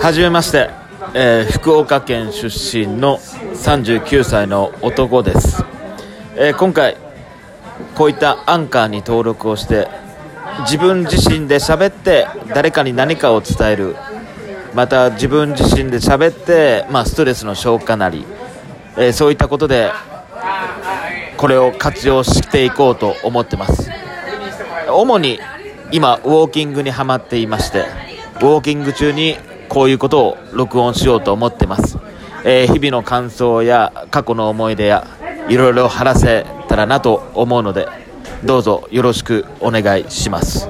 はじめまして、えー福岡県出身の39歳の男です、えー今回こういったアンカーに登録をして自分自身で喋って誰かに何かを伝える。また自分自身で喋って、まあ、ストレスの消化なり、えーそういったことでこれを活用していこうと思ってます。主に今ウォーキングにはまっていまして。ウォーキング中にこういうことを録音しようと思ってます、えー日々の感想や過去の思い出やいろいろ話せたらなと思うのでどうぞよろしくお願いします。